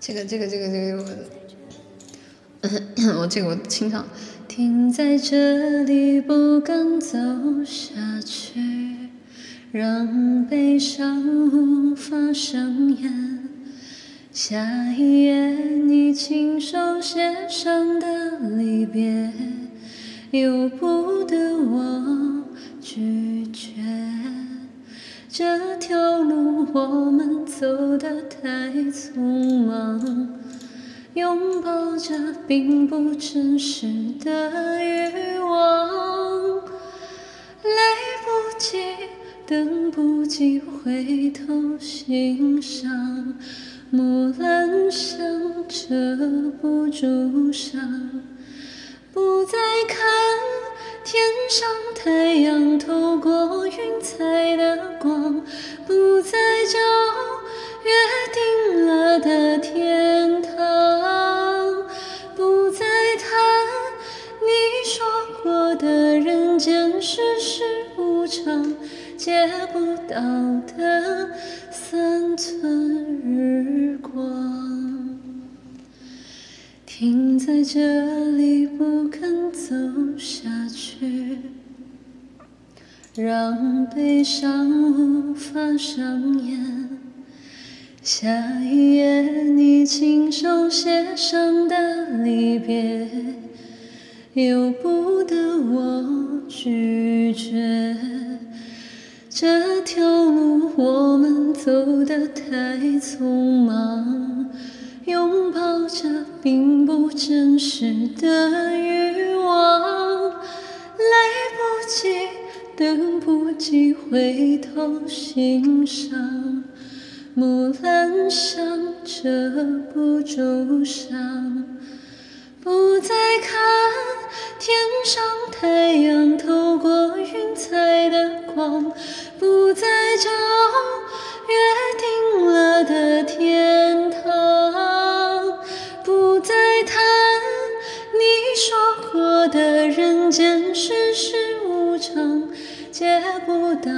这个这个这个这个我，我这个我清唱。停在这里，不敢走下去，让悲伤无法上演。下一页你亲手写上的离别，由不得我拒绝。这条路我们走得太匆忙，拥抱着并不真实的欲望，来不及，等不及回头欣赏。木兰香遮不住伤，不再看天上太阳透过云彩的光，不再找约定了的天堂，不再谈你说过的人间世事无常，借不到的三寸日光。停在这里，不让悲伤无法上演。下一页你亲手写上的离别，由不得我拒绝。这条路我们走得太匆忙，拥抱着并不真实的欲等不及回头欣赏。木兰香遮不住伤，不再看天上太阳透过云彩的光，不再找约定了的天堂，不再谈你说过的人间世事借不到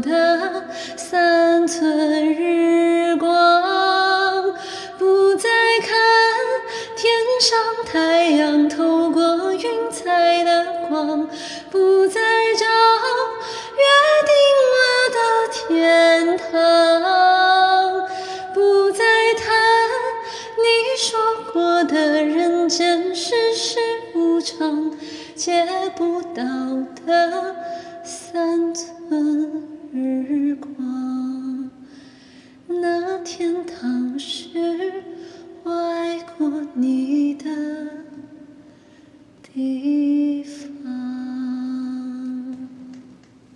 的三寸日光，不再看天上太阳透过云彩的光，不再找约定了的天堂，不再谈你说过的人间世事无常，借不到的三寸日光。那天堂是我爱过你的地